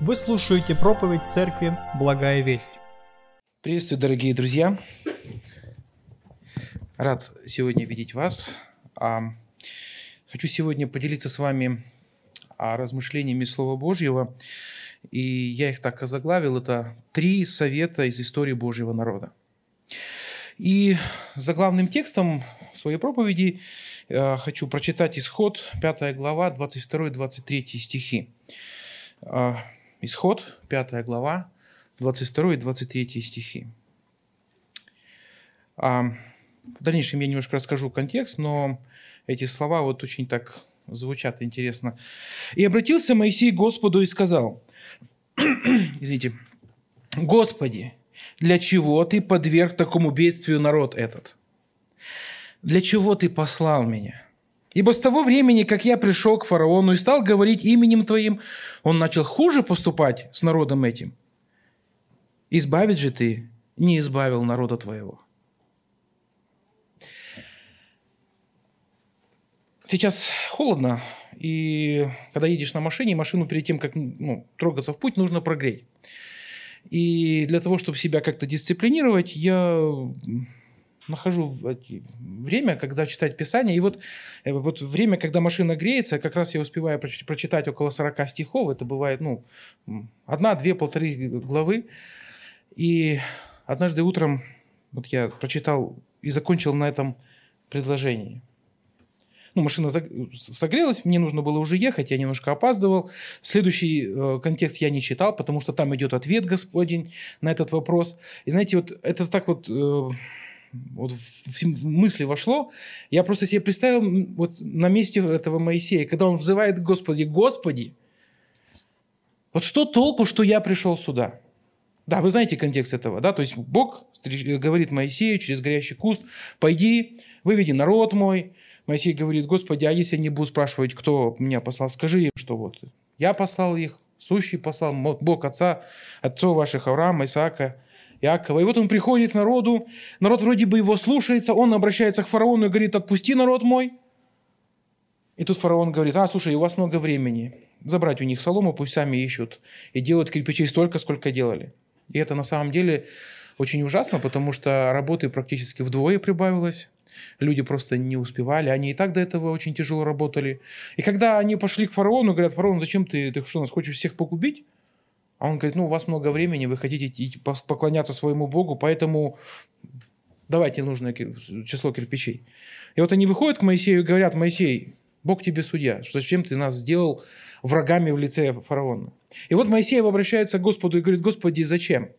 Вы слушаете проповедь церкви «Благая весть». Приветствую, дорогие друзья. Рад сегодня видеть вас. А, хочу сегодня поделиться с вами размышлениями Слова Божьего. И я их так озаглавил. Это три совета из истории Божьего народа. И за главным текстом своей проповеди э, хочу прочитать исход, 5 глава, 22-23 стихи. Исход, 5 глава, 22 и 23 стихи. А в дальнейшем я немножко расскажу контекст, но эти слова вот очень так звучат интересно. «И обратился Моисей к Господу и сказал, извините, Господи, для чего Ты подверг такому бедствию народ этот? Для чего Ты послал меня?» Ибо с того времени, как я пришел к фараону и стал говорить именем Твоим, он начал хуже поступать с народом этим. Избавить же Ты не избавил народа Твоего. Сейчас холодно, и когда едешь на машине, машину перед тем, как ну, трогаться в путь, нужно прогреть. И для того, чтобы себя как-то дисциплинировать, я нахожу время, когда читать Писание. И вот, э, вот время, когда машина греется, как раз я успеваю прочитать около 40 стихов. Это бывает, ну, одна, две, полторы главы. И однажды утром вот я прочитал и закончил на этом предложении. Ну, машина согрелась, мне нужно было уже ехать, я немножко опаздывал. Следующий э, контекст я не читал, потому что там идет ответ Господень на этот вопрос. И знаете, вот это так вот... Э, вот в мысли вошло, я просто себе представил вот на месте этого Моисея, когда он взывает Господи, Господи, вот что толку, что я пришел сюда? Да, вы знаете контекст этого, да? То есть Бог говорит Моисею через горящий куст, пойди, выведи народ мой. Моисей говорит, Господи, а если они будут спрашивать, кто меня послал, скажи им, что вот я послал их, сущий послал, Бог отца, отцов ваших Авраама, Исаака, Иакова. И вот он приходит к народу, народ вроде бы его слушается, он обращается к фараону и говорит, отпусти народ мой. И тут фараон говорит, а, слушай, у вас много времени, забрать у них солому, пусть сами ищут, и делают кирпичей столько, сколько делали. И это на самом деле очень ужасно, потому что работы практически вдвое прибавилось. Люди просто не успевали. Они и так до этого очень тяжело работали. И когда они пошли к фараону, говорят, фараон, зачем ты, ты что, нас хочешь всех погубить? А он говорит, ну, у вас много времени, вы хотите поклоняться своему Богу, поэтому давайте нужное число кирпичей. И вот они выходят к Моисею и говорят, Моисей, Бог тебе судья, зачем ты нас сделал врагами в лице фараона? И вот Моисей обращается к Господу и говорит, Господи, зачем?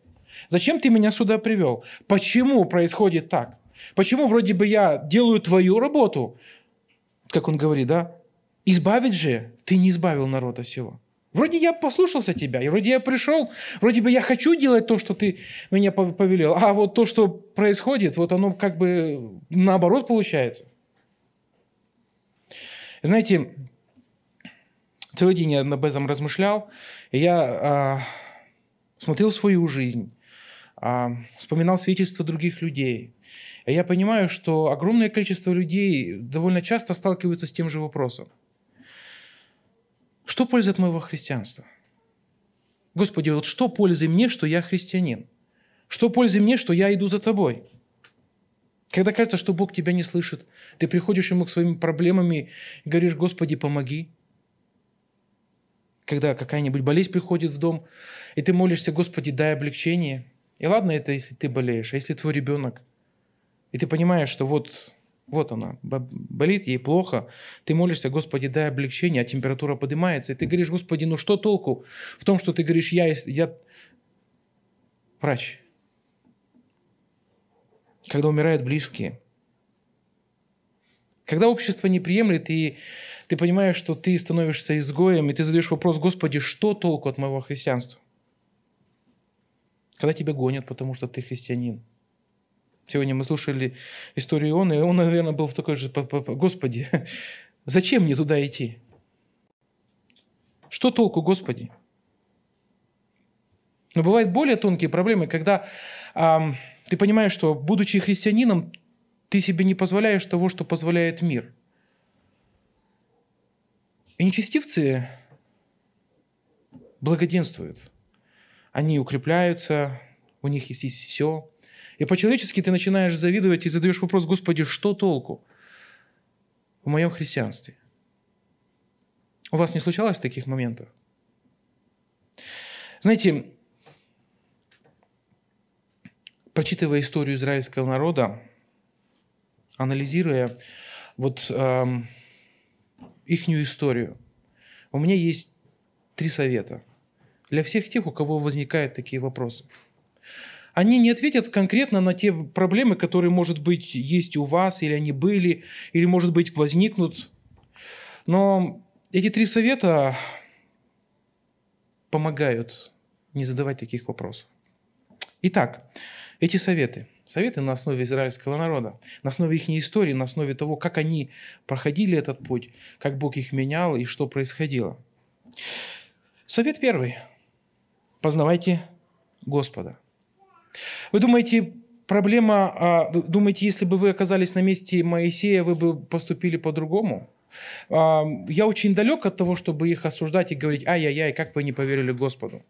Зачем ты меня сюда привел? Почему происходит так? Почему вроде бы я делаю твою работу, как он говорит, да? Избавить же ты не избавил народа сего. Вроде я послушался тебя, и вроде я пришел, вроде бы я хочу делать то, что ты меня повелел, а вот то, что происходит, вот оно как бы наоборот получается. Знаете, целый день я об этом размышлял, и я а, смотрел свою жизнь, а, вспоминал свидетельства других людей. И я понимаю, что огромное количество людей довольно часто сталкиваются с тем же вопросом – что польза от моего христианства? Господи, вот что пользы мне, что я христианин? Что пользы мне, что я иду за тобой? Когда кажется, что Бог тебя не слышит, ты приходишь Ему к своими проблемами и говоришь, Господи, помоги. Когда какая-нибудь болезнь приходит в дом, и ты молишься, Господи, дай облегчение. И ладно это, если ты болеешь, а если твой ребенок, и ты понимаешь, что вот вот она, болит ей плохо. Ты молишься, Господи, дай облегчение, а температура поднимается. И ты говоришь, Господи, ну что толку в том, что ты говоришь, я, я врач. Когда умирают близкие. Когда общество не приемлет, и ты понимаешь, что ты становишься изгоем, и ты задаешь вопрос, Господи, что толку от моего христианства? Когда тебя гонят, потому что ты христианин. Сегодня мы слушали историю Иона, и он, наверное, был в такой же, Господи, зачем мне туда идти? Что толку, Господи? Но бывают более тонкие проблемы, когда эм, ты понимаешь, что, будучи христианином, ты себе не позволяешь того, что позволяет мир. И нечестивцы благоденствуют. Они укрепляются, у них есть все. И по-человечески ты начинаешь завидовать и задаешь вопрос, Господи, что толку в моем христианстве? У вас не случалось таких моментов? Знаете, прочитывая историю израильского народа, анализируя вот эм, ихнюю историю, у меня есть три совета для всех тех, у кого возникают такие вопросы. Они не ответят конкретно на те проблемы, которые, может быть, есть у вас, или они были, или, может быть, возникнут. Но эти три совета помогают не задавать таких вопросов. Итак, эти советы. Советы на основе израильского народа, на основе их истории, на основе того, как они проходили этот путь, как Бог их менял и что происходило. Совет первый. Познавайте Господа. Вы думаете, проблема, а, думаете, если бы вы оказались на месте Моисея, вы бы поступили по-другому? А, я очень далек от того, чтобы их осуждать и говорить, ай-яй-яй, как вы не поверили Господу.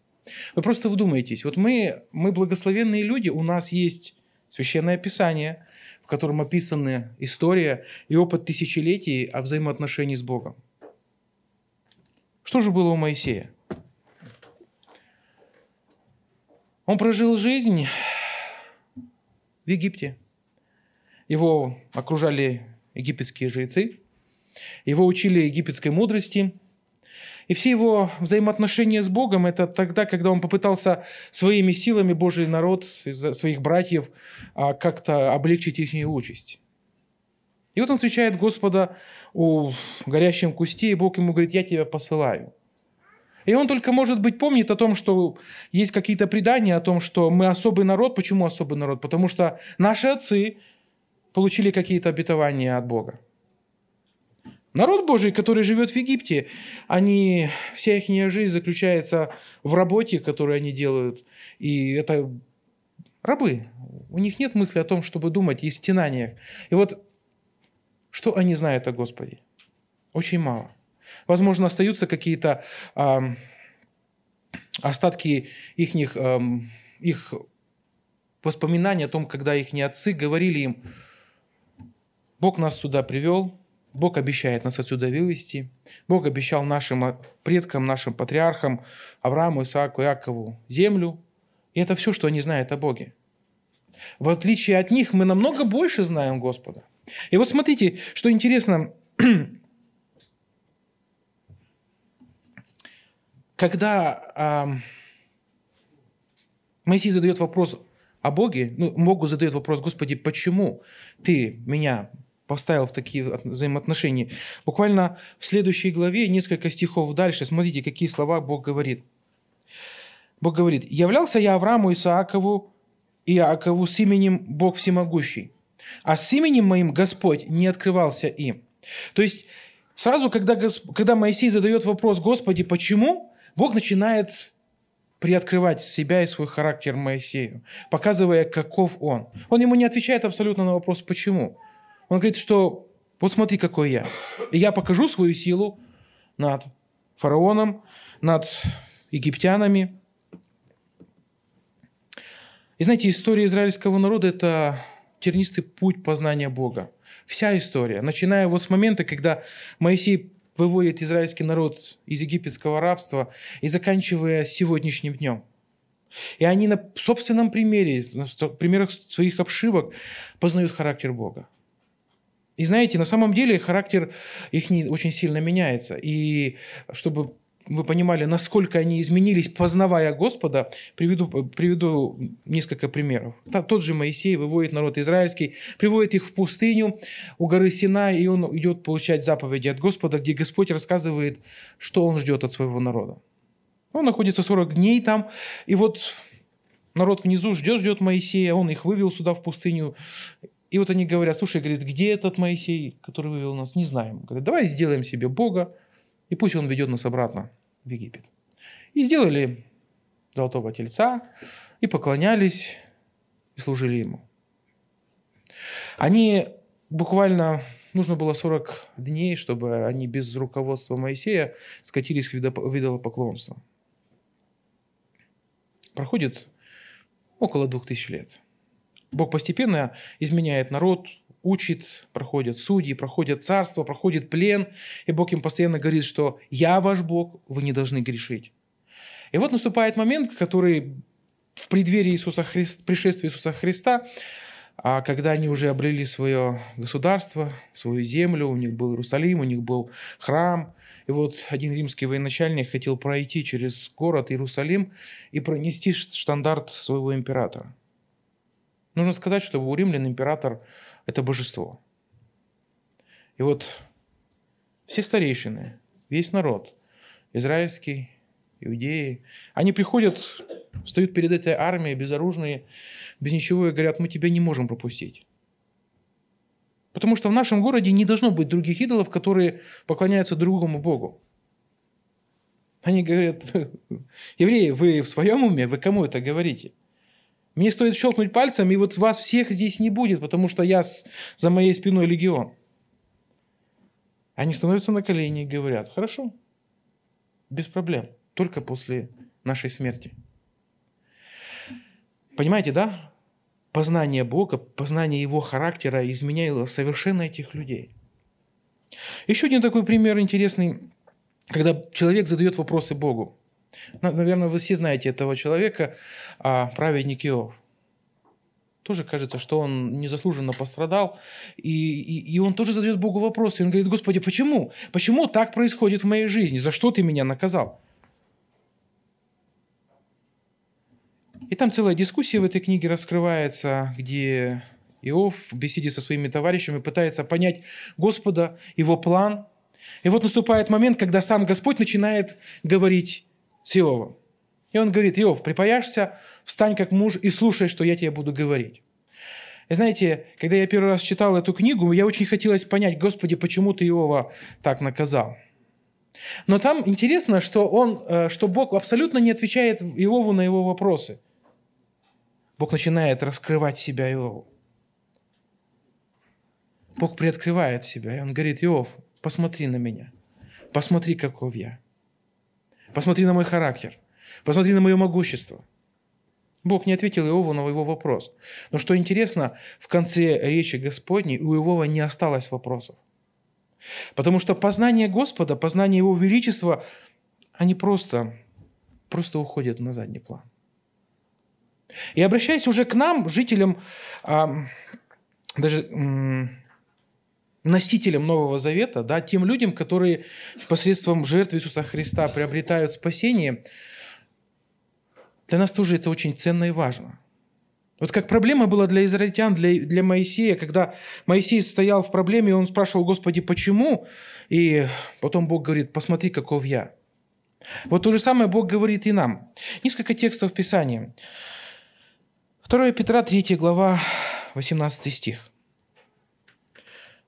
Вы просто вдумайтесь. Вот мы, мы благословенные люди, у нас есть священное писание, в котором описаны история и опыт тысячелетий о взаимоотношении с Богом. Что же было у Моисея? Он прожил жизнь в Египте. Его окружали египетские жрецы, его учили египетской мудрости – и все его взаимоотношения с Богом – это тогда, когда он попытался своими силами Божий народ, своих братьев, а, как-то облегчить их участь. И вот он встречает Господа у горящем кусте, и Бог ему говорит, я тебя посылаю. И он только, может быть, помнит о том, что есть какие-то предания о том, что мы особый народ. Почему особый народ? Потому что наши отцы получили какие-то обетования от Бога. Народ Божий, который живет в Египте, они, вся их жизнь заключается в работе, которую они делают. И это рабы. У них нет мысли о том, чтобы думать и стенаниях. И вот что они знают о Господе? Очень мало. Возможно, остаются какие-то э, остатки их, э, их воспоминаний о том, когда их отцы говорили им, Бог нас сюда привел, Бог обещает нас отсюда вывести. Бог обещал нашим предкам, нашим патриархам, Аврааму, Исааку, Иакову землю. И это все, что они знают о Боге. В отличие от них, мы намного больше знаем Господа. И вот смотрите, что интересно, когда э, Моисей задает вопрос о Боге, ну, Богу задает вопрос, Господи, почему ты меня поставил в такие взаимоотношения. Буквально в следующей главе, несколько стихов дальше, смотрите, какие слова Бог говорит. Бог говорит, «Являлся я Аврааму, Исаакову и Иакову с именем Бог Всемогущий, а с именем моим Господь не открывался им». То есть сразу, когда, когда Моисей задает вопрос «Господи, почему?», Бог начинает приоткрывать себя и свой характер Моисею, показывая, каков он. Он ему не отвечает абсолютно на вопрос «почему?». Он говорит, что вот смотри, какой я. И я покажу свою силу над фараоном, над египтянами. И знаете, история израильского народа – это тернистый путь познания Бога. Вся история, начиная вот с момента, когда Моисей выводит израильский народ из египетского рабства и заканчивая сегодняшним днем. И они на собственном примере, на примерах своих обшивок познают характер Бога. И знаете, на самом деле характер их не очень сильно меняется. И чтобы вы понимали, насколько они изменились, познавая Господа, приведу, приведу несколько примеров. Тот же Моисей выводит народ израильский, приводит их в пустыню у горы Сина, и он идет получать заповеди от Господа, где Господь рассказывает, что он ждет от своего народа. Он находится 40 дней там, и вот народ внизу ждет, ждет Моисея, он их вывел сюда в пустыню, и вот они говорят, слушай, говорит, где этот Моисей, который вывел нас? Не знаем. Говорят, давай сделаем себе Бога, и пусть он ведет нас обратно в Египет. И сделали золотого тельца, и поклонялись, и служили ему. Они буквально, нужно было 40 дней, чтобы они без руководства Моисея скатились в идолопоклонство. проходит около двух тысяч лет. Бог постепенно изменяет народ, учит, проходят судьи, проходят царство, проходит плен, и Бог им постоянно говорит, что «Я ваш Бог, вы не должны грешить». И вот наступает момент, который в преддверии Иисуса Христа, пришествия Иисуса Христа, а когда они уже обрели свое государство, свою землю, у них был Иерусалим, у них был храм, и вот один римский военачальник хотел пройти через город Иерусалим и пронести штандарт своего императора. Нужно сказать, что у римлян император – это божество. И вот все старейшины, весь народ, израильский, иудеи, они приходят, встают перед этой армией безоружные, без ничего и говорят, мы тебя не можем пропустить. Потому что в нашем городе не должно быть других идолов, которые поклоняются другому Богу. Они говорят, евреи, вы в своем уме, вы кому это говорите? Мне стоит щелкнуть пальцем, и вот вас всех здесь не будет, потому что я с, за моей спиной легион. Они становятся на колени и говорят, хорошо, без проблем, только после нашей смерти. Понимаете, да? Познание Бога, познание Его характера изменяло совершенно этих людей. Еще один такой пример интересный, когда человек задает вопросы Богу. Наверное, вы все знаете этого человека, а, праведник Иов. Тоже кажется, что он незаслуженно пострадал, и, и, и он тоже задает Богу вопросы. И он говорит, Господи, почему? Почему так происходит в моей жизни? За что ты меня наказал? И там целая дискуссия в этой книге раскрывается, где Иов в беседе со своими товарищами пытается понять Господа, его план. И вот наступает момент, когда сам Господь начинает говорить с Иовом. И он говорит, Иов, припаяшься, встань как муж и слушай, что я тебе буду говорить. И знаете, когда я первый раз читал эту книгу, я очень хотелось понять, Господи, почему ты Иова так наказал? Но там интересно, что, он, э, что Бог абсолютно не отвечает Иову на его вопросы. Бог начинает раскрывать себя Иову. Бог приоткрывает себя, и он говорит, Иов, посмотри на меня, посмотри, каков я. Посмотри на мой характер. Посмотри на мое могущество. Бог не ответил Иову на его вопрос. Но что интересно, в конце речи Господней у Иова не осталось вопросов. Потому что познание Господа, познание Его Величества, они просто, просто уходят на задний план. И обращаясь уже к нам, жителям, даже носителям Нового Завета, да, тем людям, которые посредством жертвы Иисуса Христа приобретают спасение, для нас тоже это очень ценно и важно. Вот как проблема была для израильтян, для, для Моисея, когда Моисей стоял в проблеме, и он спрашивал, Господи, почему? И потом Бог говорит, посмотри, каков я. Вот то же самое Бог говорит и нам. Несколько текстов Писания. 2 Петра, 3 глава, 18 стих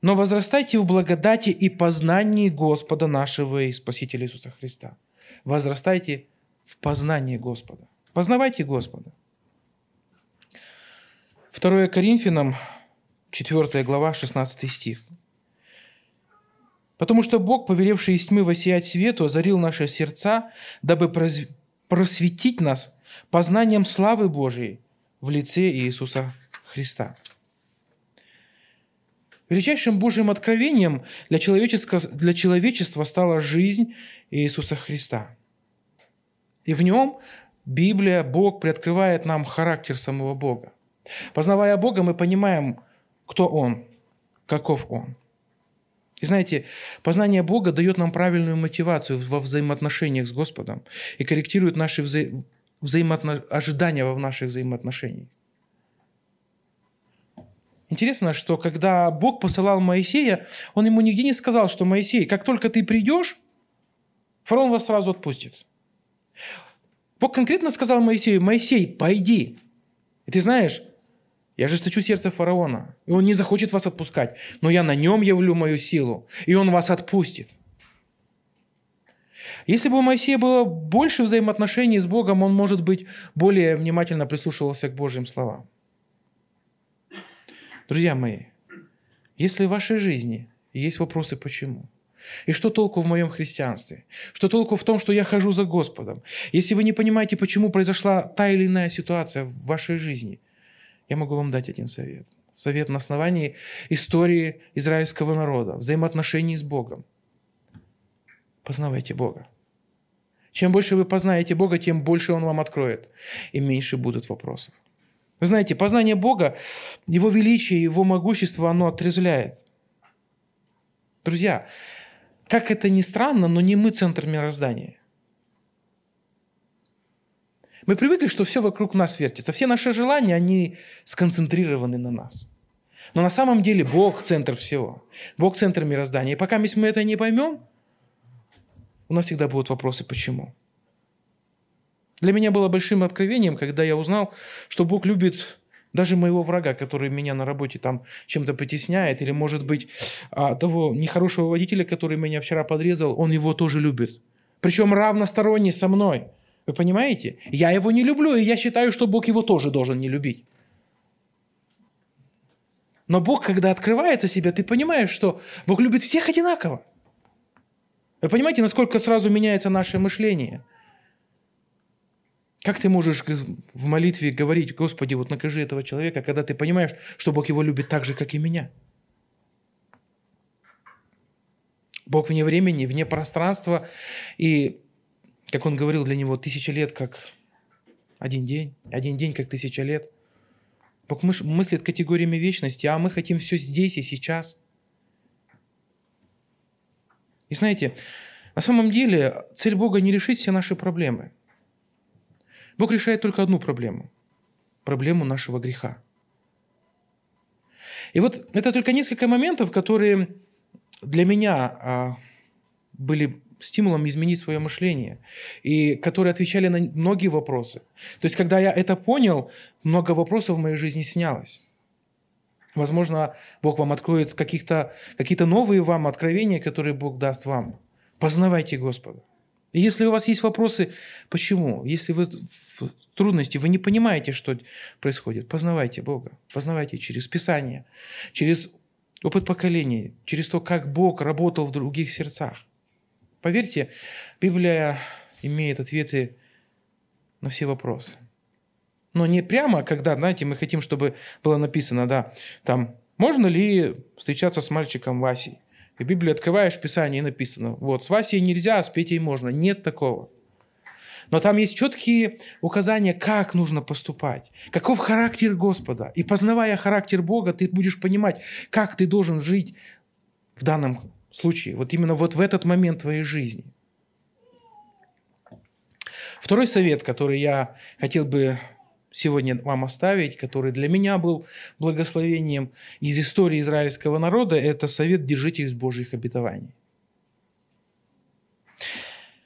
но возрастайте в благодати и познании Господа нашего и Спасителя Иисуса Христа. Возрастайте в познании Господа. Познавайте Господа. 2 Коринфянам, 4 глава, 16 стих. «Потому что Бог, повелевший из тьмы воссиять свету, озарил наши сердца, дабы просветить нас познанием славы Божией в лице Иисуса Христа». Величайшим Божьим откровением для человечества, для человечества стала жизнь Иисуса Христа. И в нем Библия, Бог приоткрывает нам характер самого Бога. Познавая Бога, мы понимаем, кто Он, каков Он. И знаете, познание Бога дает нам правильную мотивацию во взаимоотношениях с Господом и корректирует наши вза... взаимоотно... ожидания в наших взаимоотношениях. Интересно, что когда Бог посылал Моисея, он ему нигде не сказал, что Моисей, как только ты придешь, фараон вас сразу отпустит. Бог конкретно сказал Моисею, Моисей, пойди. И ты знаешь, я жесточу сердце фараона, и он не захочет вас отпускать, но я на нем явлю мою силу, и он вас отпустит. Если бы у Моисея было больше взаимоотношений с Богом, он, может быть, более внимательно прислушивался к Божьим словам. Друзья мои, если в вашей жизни есть вопросы «почему?», И что толку в моем христианстве? Что толку в том, что я хожу за Господом? Если вы не понимаете, почему произошла та или иная ситуация в вашей жизни, я могу вам дать один совет. Совет на основании истории израильского народа, взаимоотношений с Богом. Познавайте Бога. Чем больше вы познаете Бога, тем больше Он вам откроет, и меньше будут вопросов. Вы знаете, познание Бога, Его величие, Его могущество, оно отрезвляет. Друзья, как это ни странно, но не мы центр мироздания. Мы привыкли, что все вокруг нас вертится. Все наши желания, они сконцентрированы на нас. Но на самом деле Бог – центр всего. Бог – центр мироздания. И пока мы это не поймем, у нас всегда будут вопросы «почему?». Для меня было большим откровением, когда я узнал, что Бог любит даже моего врага, который меня на работе там чем-то притесняет, или, может быть, а, того нехорошего водителя, который меня вчера подрезал, он его тоже любит. Причем равносторонне со мной. Вы понимаете? Я его не люблю, и я считаю, что Бог его тоже должен не любить. Но Бог, когда открывается себе, ты понимаешь, что Бог любит всех одинаково. Вы понимаете, насколько сразу меняется наше мышление? Как ты можешь в молитве говорить, Господи, вот накажи этого человека, когда ты понимаешь, что Бог его любит так же, как и меня? Бог вне времени, вне пространства, и, как он говорил, для него тысяча лет как один день, один день как тысяча лет. Бог мыслит категориями вечности, а мы хотим все здесь и сейчас – и знаете, на самом деле цель Бога не решить все наши проблемы. Бог решает только одну проблему. Проблему нашего греха. И вот это только несколько моментов, которые для меня а, были стимулом изменить свое мышление, и которые отвечали на многие вопросы. То есть, когда я это понял, много вопросов в моей жизни снялось. Возможно, Бог вам откроет какие-то новые вам откровения, которые Бог даст вам. Познавайте Господа. Если у вас есть вопросы, почему, если вы в трудности, вы не понимаете, что происходит, познавайте Бога. Познавайте через Писание, через опыт поколений, через то, как Бог работал в других сердцах. Поверьте, Библия имеет ответы на все вопросы. Но не прямо, когда, знаете, мы хотим, чтобы было написано, да, там, можно ли встречаться с мальчиком Васей? И в Библии открываешь Писание и написано, вот, с Васей нельзя, а с Петей можно. Нет такого. Но там есть четкие указания, как нужно поступать, каков характер Господа. И познавая характер Бога, ты будешь понимать, как ты должен жить в данном случае, вот именно вот в этот момент твоей жизни. Второй совет, который я хотел бы сегодня вам оставить, который для меня был благословением из истории израильского народа, это совет «Держите из Божьих обетований».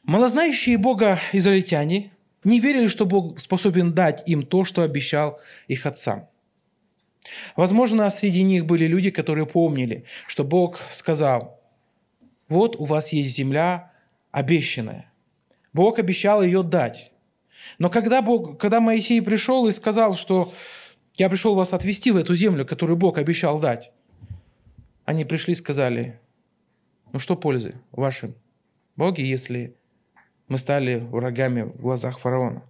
Малознающие Бога израильтяне не верили, что Бог способен дать им то, что обещал их отцам. Возможно, среди них были люди, которые помнили, что Бог сказал, вот у вас есть земля обещанная. Бог обещал ее дать. Но когда, Бог, когда Моисей пришел и сказал, что я пришел вас отвести в эту землю, которую Бог обещал дать, они пришли и сказали, ну что пользы вашим Боге, если мы стали врагами в глазах фараона?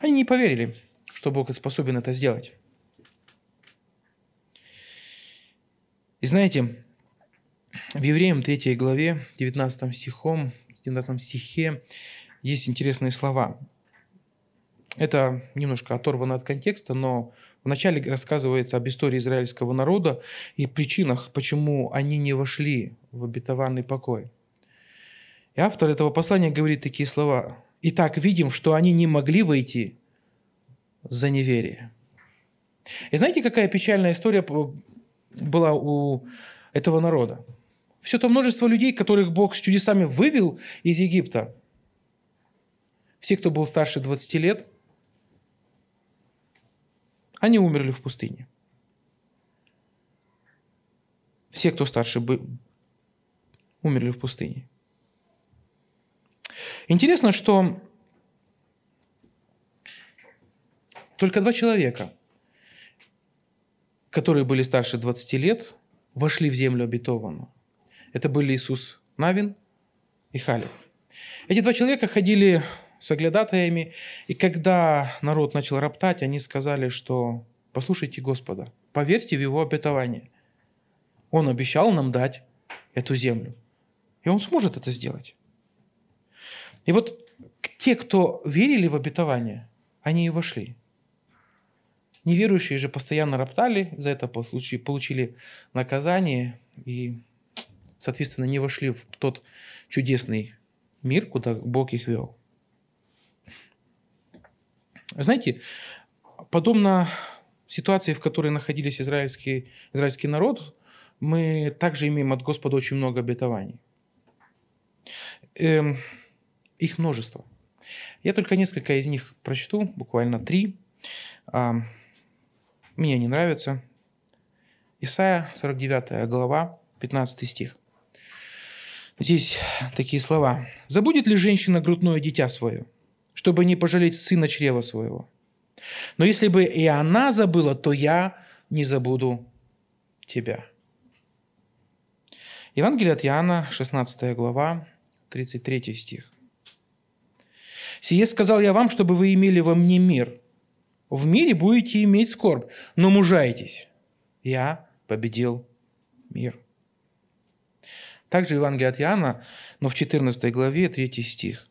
Они не поверили, что Бог способен это сделать. И знаете, в Евреям 3 главе, 19 стихом, 19 стихе есть интересные слова. Это немножко оторвано от контекста, но вначале рассказывается об истории израильского народа и причинах, почему они не вошли в обетованный покой. И автор этого послания говорит такие слова. «Итак, видим, что они не могли войти за неверие». И знаете, какая печальная история была у этого народа? Все то множество людей, которых Бог с чудесами вывел из Египта – все, кто был старше 20 лет, они умерли в пустыне. Все, кто старше, был, умерли в пустыне. Интересно, что только два человека, которые были старше 20 лет, вошли в землю обетованную. Это были Иисус Навин и Халев. Эти два человека ходили с оглядатаями, и когда народ начал роптать, они сказали, что послушайте Господа, поверьте в Его обетование. Он обещал нам дать эту землю, и Он сможет это сделать. И вот те, кто верили в обетование, они и вошли. Неверующие же постоянно роптали, за это получили наказание и, соответственно, не вошли в тот чудесный мир, куда Бог их вел. Знаете, подобно ситуации, в которой находились израильский, израильский народ, мы также имеем от Господа очень много обетований. Эм, их множество. Я только несколько из них прочту, буквально три. А, мне не нравятся. Исайя, 49 глава, 15 стих. Здесь такие слова. «Забудет ли женщина грудное дитя свое, чтобы не пожалеть сына чрева своего? Но если бы и она забыла, то я не забуду тебя». Евангелие от Иоанна, 16 глава, 33 стих. «Сие сказал я вам, чтобы вы имели во мне мир. В мире будете иметь скорбь, но мужайтесь. Я победил мир». Также Евангелие от Иоанна, но в 14 главе, 3 стих.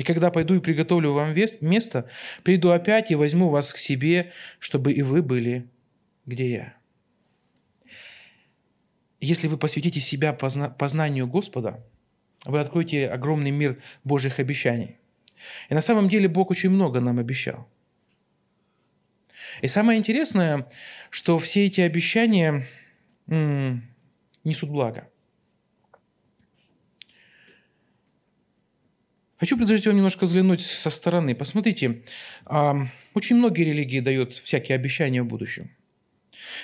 «И когда пойду и приготовлю вам место, приду опять и возьму вас к себе, чтобы и вы были, где я». Если вы посвятите себя познанию Господа, вы откроете огромный мир Божьих обещаний. И на самом деле Бог очень много нам обещал. И самое интересное, что все эти обещания несут благо. Хочу предложить вам немножко взглянуть со стороны. Посмотрите, очень многие религии дают всякие обещания в будущем.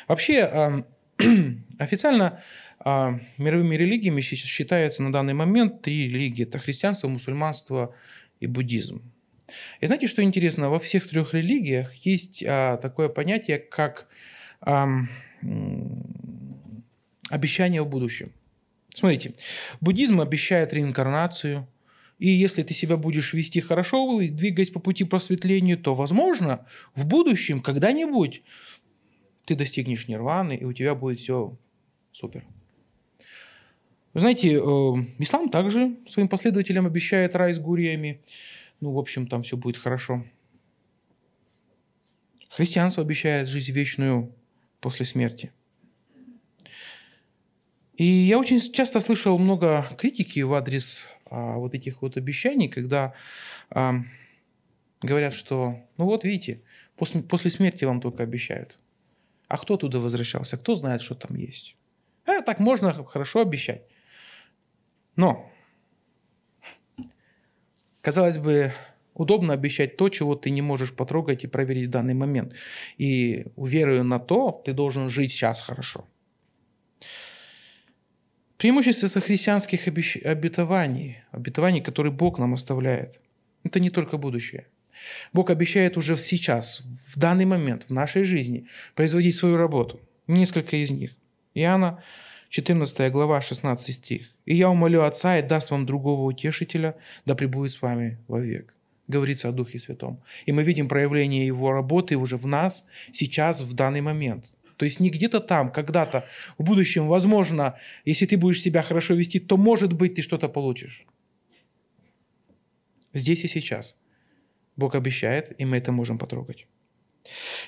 Вообще, официально а, мировыми религиями считается на данный момент три религии. Это христианство, мусульманство и буддизм. И знаете, что интересно? Во всех трех религиях есть а, такое понятие, как обещание в будущем. Смотрите, буддизм обещает реинкарнацию, и если ты себя будешь вести хорошо, двигаясь по пути просветления, то, возможно, в будущем когда-нибудь ты достигнешь нирваны, и у тебя будет все супер. Вы знаете, э, ислам также своим последователям обещает рай с гуриями. Ну, в общем, там все будет хорошо. Христианство обещает жизнь вечную после смерти. И я очень часто слышал много критики в адрес а, вот этих вот обещаний, когда а, говорят, что, ну вот видите, после, после смерти вам только обещают. А кто туда возвращался? Кто знает, что там есть? А, так можно хорошо обещать. Но, казалось бы, удобно обещать то, чего ты не можешь потрогать и проверить в данный момент. И веруя на то, ты должен жить сейчас хорошо. Преимущество христианских обетований, обетований, которые Бог нам оставляет, это не только будущее. Бог обещает уже сейчас, в данный момент, в нашей жизни, производить свою работу. Несколько из них. Иоанна, 14 глава, 16 стих. «И я умолю Отца, и даст вам другого утешителя, да пребудет с вами вовек». Говорится о Духе Святом. И мы видим проявление Его работы уже в нас, сейчас, в данный момент. То есть не где-то там, когда-то, в будущем, возможно, если ты будешь себя хорошо вести, то, может быть, ты что-то получишь. Здесь и сейчас. Бог обещает, и мы это можем потрогать.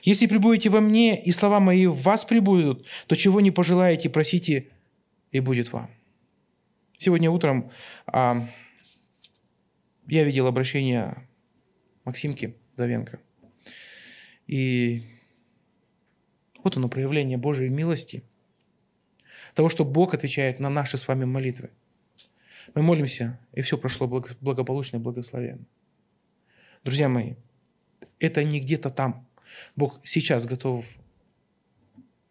Если прибудете во мне, и слова мои в вас прибудут, то чего не пожелаете, просите, и будет вам. Сегодня утром а, я видел обращение Максимки Давенко. И вот оно, проявление Божьей милости. Того, что Бог отвечает на наши с вами молитвы. Мы молимся, и все прошло благополучно и благословенно. Друзья мои, это не где-то там. Бог сейчас готов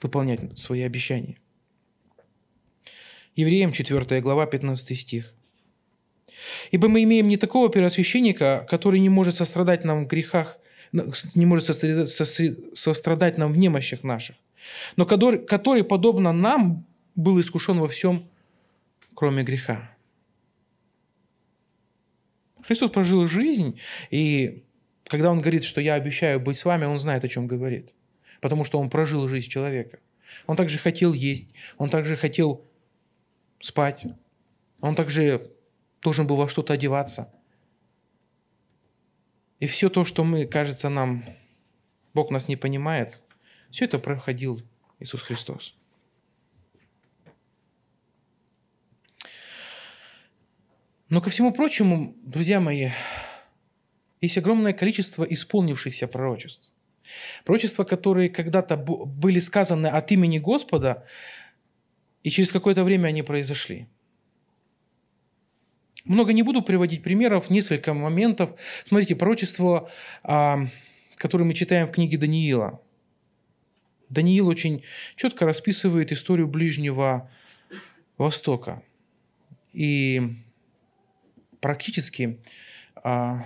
выполнять свои обещания. Евреям 4 глава 15 стих. «Ибо мы имеем не такого первосвященника, который не может сострадать нам в грехах, не может сострадать нам в немощах наших, но который, который, подобно нам, был искушен во всем, кроме греха. Христос прожил жизнь, и когда Он говорит, что я обещаю быть с вами, Он знает, о чем говорит. Потому что Он прожил жизнь человека. Он также хотел есть, Он также хотел спать, Он также должен был во что-то одеваться. И все то, что мы, кажется, нам, Бог нас не понимает, все это проходил Иисус Христос. Но ко всему прочему, друзья мои, есть огромное количество исполнившихся пророчеств. Пророчества, которые когда-то были сказаны от имени Господа, и через какое-то время они произошли. Много не буду приводить примеров, несколько моментов. Смотрите, пророчество, а, которое мы читаем в книге Даниила. Даниил очень четко расписывает историю Ближнего Востока. И практически а,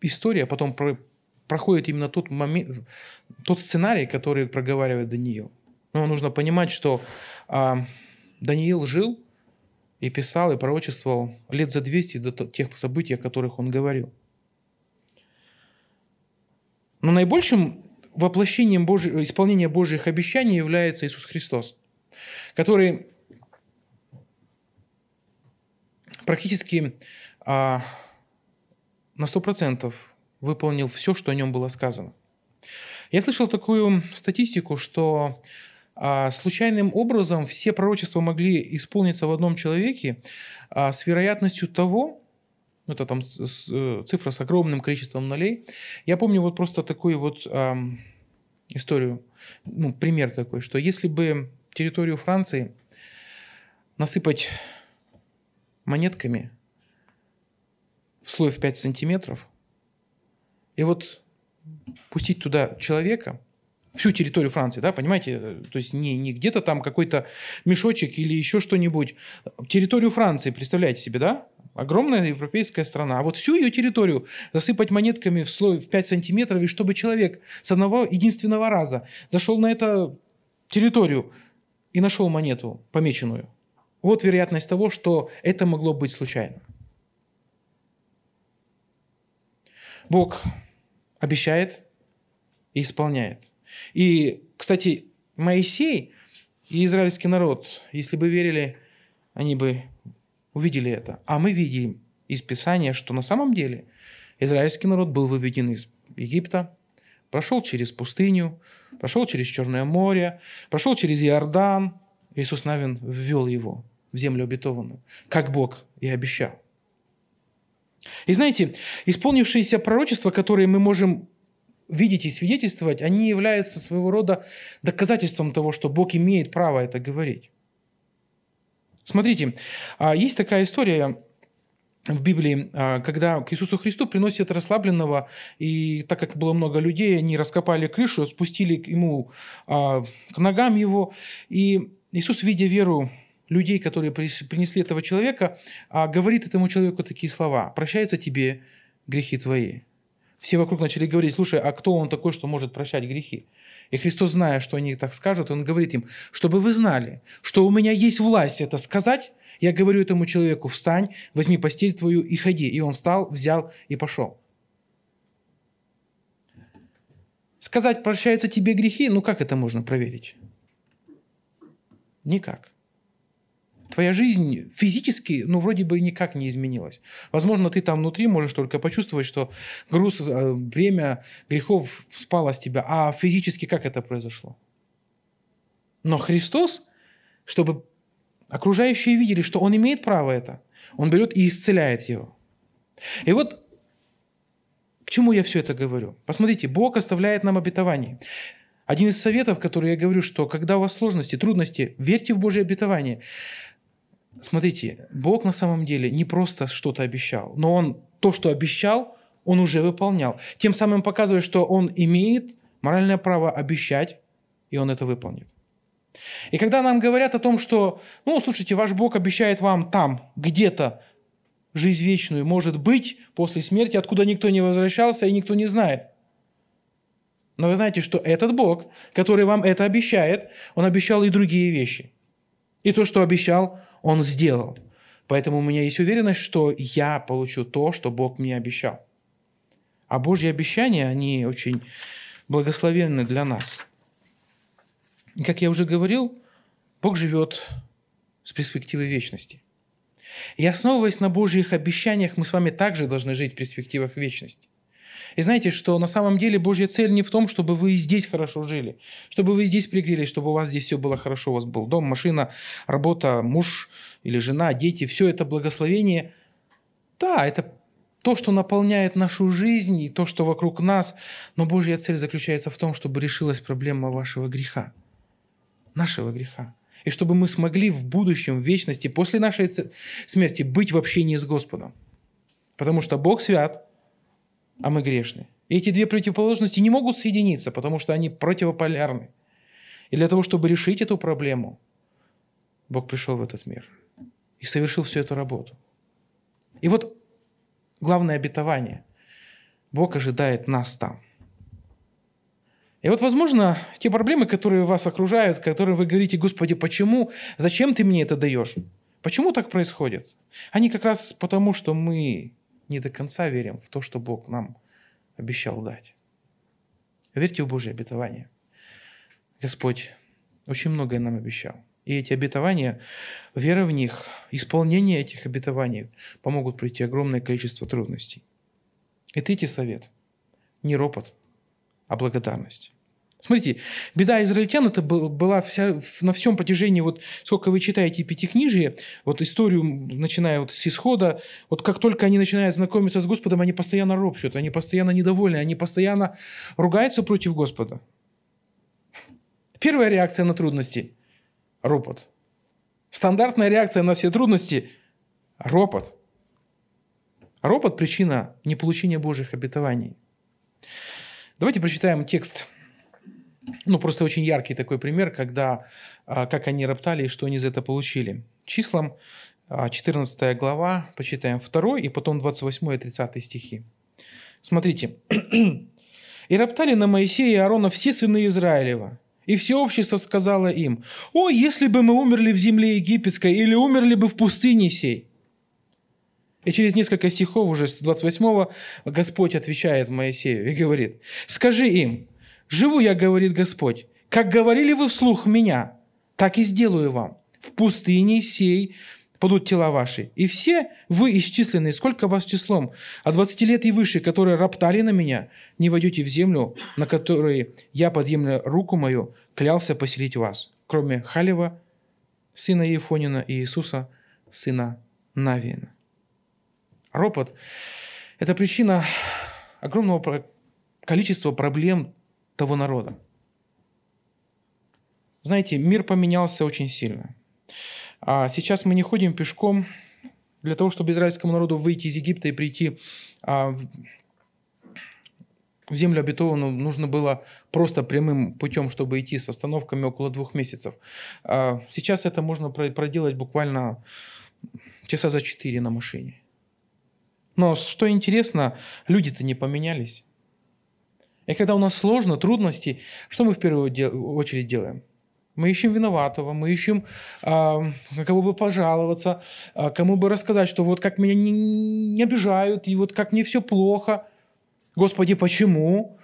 история потом про, проходит именно тот момент, тот сценарий, который проговаривает Даниил. Но нужно понимать, что а, Даниил жил и писал, и пророчествовал лет за 200 до тех событий, о которых он говорил. Но наибольшим воплощением Божьих, исполнения Божьих обещаний является Иисус Христос, который практически а, на 100% выполнил все, что о нем было сказано. Я слышал такую статистику, что а, случайным образом все пророчества могли исполниться в одном человеке а, с вероятностью того, ну, это там э, цифра с огромным количеством нулей. Я помню вот просто такую вот а, историю, ну, пример такой, что если бы территорию Франции насыпать монетками в слой в 5 сантиметров, и вот пустить туда человека, всю территорию Франции, да, понимаете, то есть не, не где-то там какой-то мешочек или еще что-нибудь, территорию Франции, представляете себе, да, огромная европейская страна, а вот всю ее территорию засыпать монетками в слой в 5 сантиметров, и чтобы человек с одного единственного раза зашел на эту территорию и нашел монету помеченную – вот вероятность того, что это могло быть случайно. Бог обещает и исполняет. И, кстати, Моисей и израильский народ, если бы верили, они бы увидели это. А мы видим из Писания, что на самом деле израильский народ был выведен из Египта, прошел через пустыню, прошел через Черное море, прошел через Иордан. Иисус Навин ввел его в землю обетованную, как Бог и обещал. И знаете, исполнившиеся пророчества, которые мы можем видеть и свидетельствовать, они являются своего рода доказательством того, что Бог имеет право это говорить. Смотрите, а, есть такая история в Библии, а, когда к Иисусу Христу приносят расслабленного, и так как было много людей, они раскопали крышу, спустили ему а, к ногам его, и Иисус, видя веру людей, которые принесли этого человека, говорит этому человеку такие слова. «Прощаются тебе грехи твои». Все вокруг начали говорить, слушай, а кто он такой, что может прощать грехи? И Христос, зная, что они так скажут, Он говорит им, чтобы вы знали, что у меня есть власть это сказать, я говорю этому человеку, встань, возьми постель твою и ходи. И он встал, взял и пошел. Сказать, прощаются тебе грехи, ну как это можно проверить? Никак твоя жизнь физически, ну, вроде бы никак не изменилась. Возможно, ты там внутри можешь только почувствовать, что груз, э, бремя грехов спало с тебя, а физически как это произошло? Но Христос, чтобы окружающие видели, что Он имеет право это, Он берет и исцеляет его. И вот к чему я все это говорю? Посмотрите, Бог оставляет нам обетование. Один из советов, который я говорю, что когда у вас сложности, трудности, верьте в Божье обетование. Смотрите, Бог на самом деле не просто что-то обещал, но Он то, что обещал, Он уже выполнял. Тем самым показывает, что Он имеет моральное право обещать, и Он это выполнит. И когда нам говорят о том, что, ну, слушайте, ваш Бог обещает вам там, где-то, жизнь вечную, может быть, после смерти, откуда никто не возвращался и никто не знает. Но вы знаете, что этот Бог, который вам это обещает, Он обещал и другие вещи. И то, что обещал, Он сделал. Поэтому у меня есть уверенность, что я получу то, что Бог мне обещал. А Божьи обещания, они очень благословенны для нас. И как я уже говорил, Бог живет с перспективой вечности. И основываясь на Божьих обещаниях, мы с вами также должны жить в перспективах вечности. И знаете, что на самом деле Божья цель не в том, чтобы вы здесь хорошо жили, чтобы вы здесь пригрелись, чтобы у вас здесь все было хорошо, у вас был дом, машина, работа, муж или жена, дети, все это благословение. Да, это то, что наполняет нашу жизнь и то, что вокруг нас, но Божья цель заключается в том, чтобы решилась проблема вашего греха, нашего греха. И чтобы мы смогли в будущем, в вечности, после нашей смерти быть в общении с Господом. Потому что Бог свят, а мы грешны. И эти две противоположности не могут соединиться, потому что они противополярны. И для того, чтобы решить эту проблему, Бог пришел в этот мир и совершил всю эту работу. И вот главное обетование. Бог ожидает нас там. И вот, возможно, те проблемы, которые вас окружают, которые вы говорите, Господи, почему, зачем ты мне это даешь? Почему так происходит? Они как раз потому, что мы не до конца верим в то, что Бог нам обещал дать. Верьте в Божье обетование. Господь очень многое нам обещал. И эти обетования, вера в них, исполнение этих обетований помогут пройти огромное количество трудностей. И третий совет – не ропот, а благодарность. Смотрите, беда израильтян это была вся, на всем протяжении, вот сколько вы читаете Пятикнижие, вот историю, начиная вот с исхода, вот как только они начинают знакомиться с Господом, они постоянно ропщут, они постоянно недовольны, они постоянно ругаются против Господа. Первая реакция на трудности – ропот. Стандартная реакция на все трудности – ропот. Ропот – причина неполучения Божьих обетований. Давайте прочитаем текст – ну, просто очень яркий такой пример, когда, а, как они роптали и что они за это получили. Числам 14 а, глава, почитаем 2 и потом 28 и 30 стихи. Смотрите. «И роптали на Моисея и Аарона все сыны Израилева, и все общество сказало им, «О, если бы мы умерли в земле египетской, или умерли бы в пустыне сей!» И через несколько стихов, уже с 28 Господь отвечает Моисею и говорит, «Скажи им, Живу я, говорит Господь, как говорили вы вслух меня, так и сделаю вам. В пустыне сей падут тела ваши. И все вы исчисленные, сколько вас числом, от 20 лет и выше, которые роптали на меня, не войдете в землю, на которой я, подъемля руку мою, клялся поселить вас, кроме Халева, сына Ефонина, и Иисуса, сына Навиина. Ропот – это причина огромного количества проблем того народа. Знаете, мир поменялся очень сильно. А сейчас мы не ходим пешком для того, чтобы израильскому народу выйти из Египта и прийти а, в землю обетованную, нужно было просто прямым путем, чтобы идти с остановками около двух месяцев. А сейчас это можно проделать буквально часа за четыре на машине. Но что интересно, люди-то не поменялись. И когда у нас сложно, трудности, что мы в первую очередь делаем? Мы ищем виноватого, мы ищем, э, кого бы пожаловаться, э, кому бы рассказать, что вот как меня не, не обижают, и вот как мне все плохо. Господи, почему?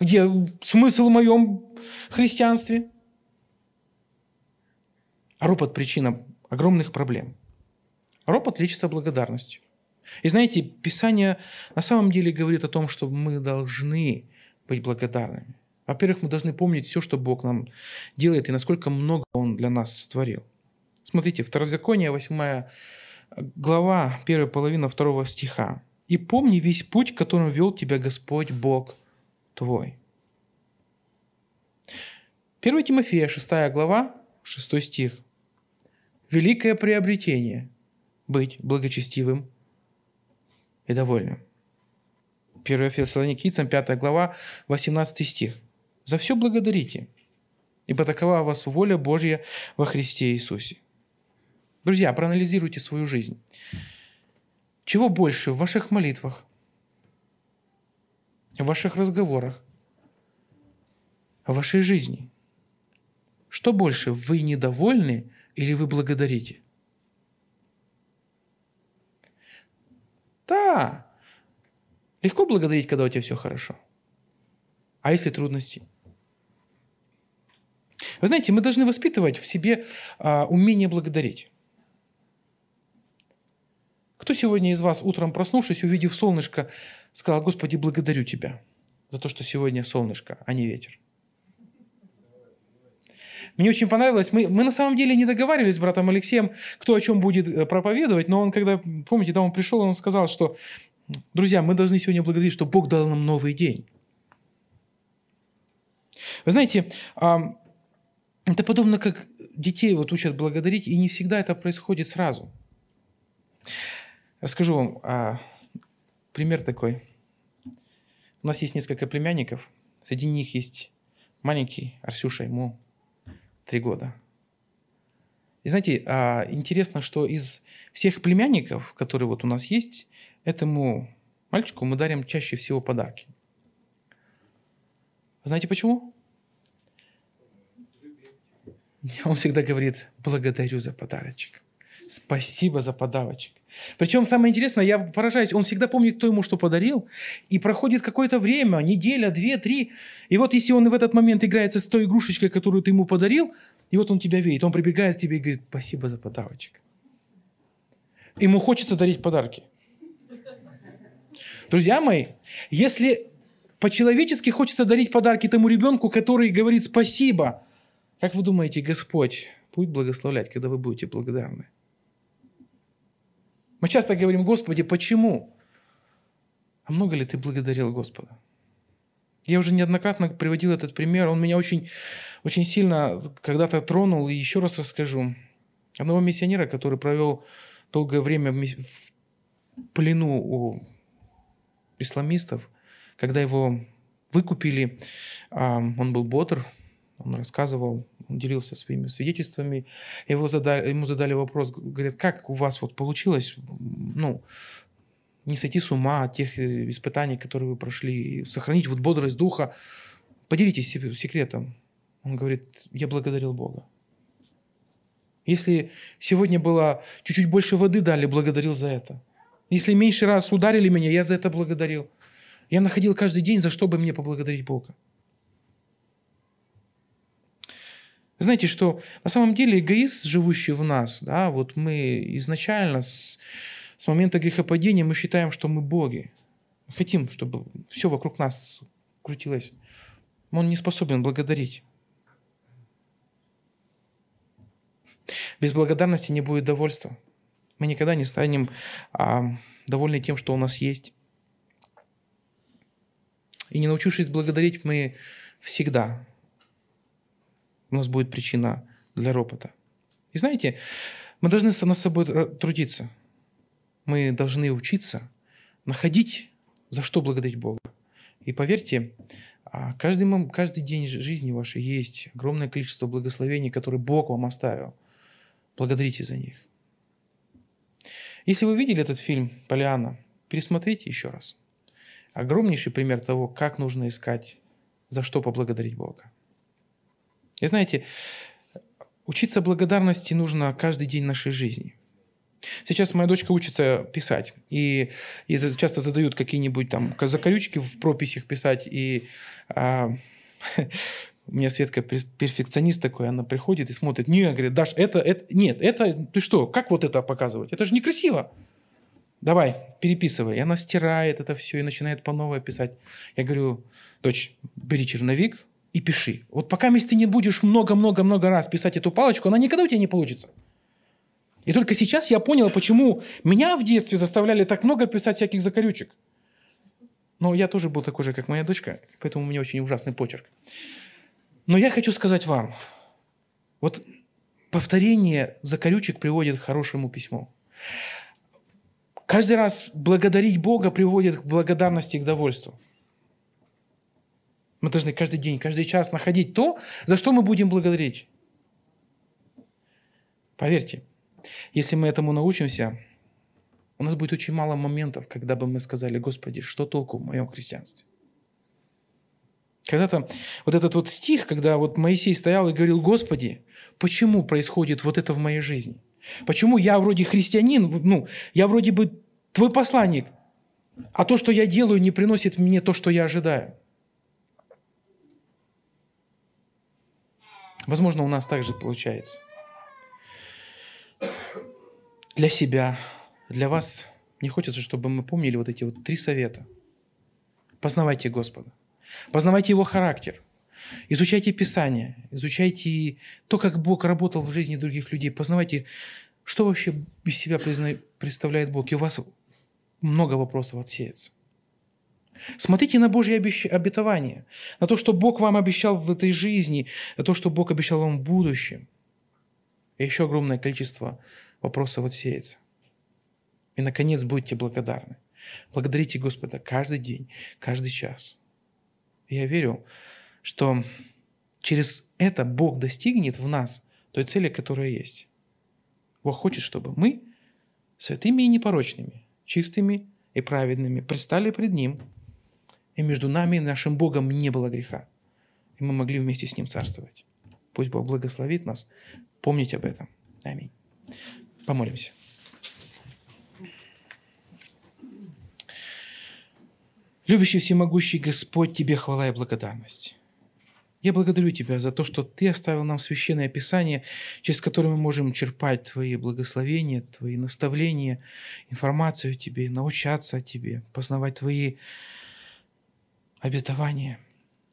Где смысл в моем христианстве? А ропот – причина огромных проблем. Ропот лечится благодарностью. И знаете, Писание на самом деле говорит о том, что мы должны быть благодарными. Во-первых, мы должны помнить все, что Бог нам делает и насколько много Он для нас створил. Смотрите, Второзаконие, 8 глава, первая половина второго стиха. «И помни весь путь, которым вел тебя Господь Бог твой». 1 Тимофея, 6 глава, 6 стих. «Великое приобретение – быть благочестивым и довольным. 1 Фессалоникийцам, 5 глава, 18 стих. «За все благодарите, ибо такова у вас воля Божья во Христе Иисусе». Друзья, проанализируйте свою жизнь. Чего больше в ваших молитвах, в ваших разговорах, в вашей жизни? Что больше, вы недовольны или вы благодарите? Легко благодарить, когда у тебя все хорошо. А если трудности? Вы знаете, мы должны воспитывать в себе а, умение благодарить. Кто сегодня из вас утром проснувшись, увидев солнышко, сказал, Господи, благодарю Тебя за то, что сегодня солнышко, а не ветер? Мне очень понравилось, мы, мы на самом деле не договаривались с братом Алексеем, кто о чем будет э, проповедовать, но он когда, помните, да, он пришел, он сказал, что, друзья, мы должны сегодня благодарить, что Бог дал нам новый день. Вы знаете, это подобно как детей вот учат благодарить, и не всегда это происходит сразу. Расскажу вам а, пример такой. У нас есть несколько племянников. Среди них есть маленький Арсюша, ему три года. И знаете, а, интересно, что из всех племянников, которые вот у нас есть, этому мальчику мы дарим чаще всего подарки. Знаете почему? Он всегда говорит, благодарю за подарочек. Спасибо за подарочек. Причем самое интересное, я поражаюсь, он всегда помнит, кто ему что подарил, и проходит какое-то время, неделя, две, три, и вот если он в этот момент играется с той игрушечкой, которую ты ему подарил, и вот он тебя видит, он прибегает к тебе и говорит, спасибо за подарочек. Ему хочется дарить подарки. Друзья мои, если по-человечески хочется дарить подарки тому ребенку, который говорит спасибо, как вы думаете, Господь будет благословлять, когда вы будете благодарны? Мы часто говорим, Господи, почему? А много ли ты благодарил Господа? Я уже неоднократно приводил этот пример. Он меня очень, очень сильно когда-то тронул. И еще раз расскажу. Одного миссионера, который провел долгое время в плену у исламистов, когда его выкупили, он был бодр, он рассказывал, он делился своими свидетельствами. Его задали, ему задали вопрос, говорят, как у вас вот получилось, ну, не сойти с ума от тех э, испытаний, которые вы прошли, сохранить вот бодрость духа. Поделитесь секретом. Он говорит, я благодарил Бога. Если сегодня было чуть-чуть больше воды дали, благодарил за это. Если меньше раз ударили меня, я за это благодарил. Я находил каждый день, за что бы мне поблагодарить Бога. Знаете, что на самом деле эгоист, живущий в нас, да, вот мы изначально с, с момента грехопадения мы считаем, что мы боги. Хотим, чтобы все вокруг нас крутилось. Он не способен благодарить. Без благодарности не будет довольства. Мы никогда не станем а, довольны тем, что у нас есть. И не научившись благодарить, мы всегда у нас будет причина для ропота. И знаете, мы должны над собой трудиться. Мы должны учиться находить, за что благодарить Бога. И поверьте, а, каждый, каждый день жизни вашей есть огромное количество благословений, которые Бог вам оставил. Благодарите за них. Если вы видели этот фильм «Полиана», пересмотрите еще раз. Огромнейший пример того, как нужно искать, за что поблагодарить Бога. И знаете, учиться благодарности нужно каждый день нашей жизни. Сейчас моя дочка учится писать, и, и часто задают какие-нибудь там закорючки в прописях писать, и а, у меня Светка перфекционист такой, она приходит и смотрит, не, говорит, Даш, это, это, нет, это, ты что, как вот это показывать? Это же некрасиво. Давай, переписывай. И она стирает это все и начинает по новой писать. Я говорю, дочь, бери черновик, и пиши. Вот пока ты не будешь много-много-много раз писать эту палочку, она никогда у тебя не получится. И только сейчас я понял, почему меня в детстве заставляли так много писать всяких закорючек. Но я тоже был такой же, как моя дочка, поэтому у меня очень ужасный почерк. Но я хочу сказать вам, вот повторение закорючек приводит к хорошему письму. Каждый раз благодарить Бога приводит к благодарности и к довольству. Мы должны каждый день, каждый час находить то, за что мы будем благодарить. Поверьте, если мы этому научимся, у нас будет очень мало моментов, когда бы мы сказали, Господи, что толку в моем христианстве? Когда-то вот этот вот стих, когда вот Моисей стоял и говорил, Господи, почему происходит вот это в моей жизни? Почему я вроде христианин, ну, я вроде бы твой посланник, а то, что я делаю, не приносит мне то, что я ожидаю? Возможно, у нас также получается. Для себя, для вас не хочется, чтобы мы помнили вот эти вот три совета. Познавайте Господа. Познавайте Его характер. Изучайте Писание. Изучайте то, как Бог работал в жизни других людей. Познавайте, что вообще из себя представляет Бог. И у вас много вопросов отсеется. Смотрите на Божье обетование, на то, что Бог вам обещал в этой жизни, на то, что Бог обещал вам в будущем. И еще огромное количество вопросов отсеется. И, наконец, будьте благодарны. Благодарите Господа каждый день, каждый час. Я верю, что через это Бог достигнет в нас той цели, которая есть. Бог хочет, чтобы мы святыми и непорочными, чистыми и праведными предстали пред Ним – и между нами и нашим Богом не было греха. И мы могли вместе с Ним царствовать. Пусть Бог благословит нас. Помнить об этом. Аминь. Помолимся. Любящий всемогущий Господь, Тебе хвала и благодарность. Я благодарю Тебя за то, что Ты оставил нам священное Писание, через которое мы можем черпать Твои благословения, Твои наставления, информацию о Тебе, научаться о Тебе, познавать Твои обетование.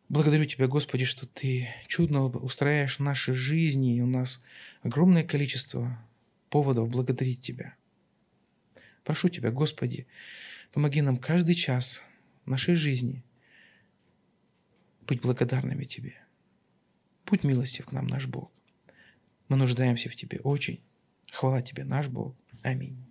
Благодарю Тебя, Господи, что Ты чудно устраиваешь наши жизни, и у нас огромное количество поводов благодарить Тебя. Прошу Тебя, Господи, помоги нам каждый час нашей жизни быть благодарными Тебе. Будь милостив к нам, наш Бог. Мы нуждаемся в Тебе очень. Хвала Тебе, наш Бог. Аминь.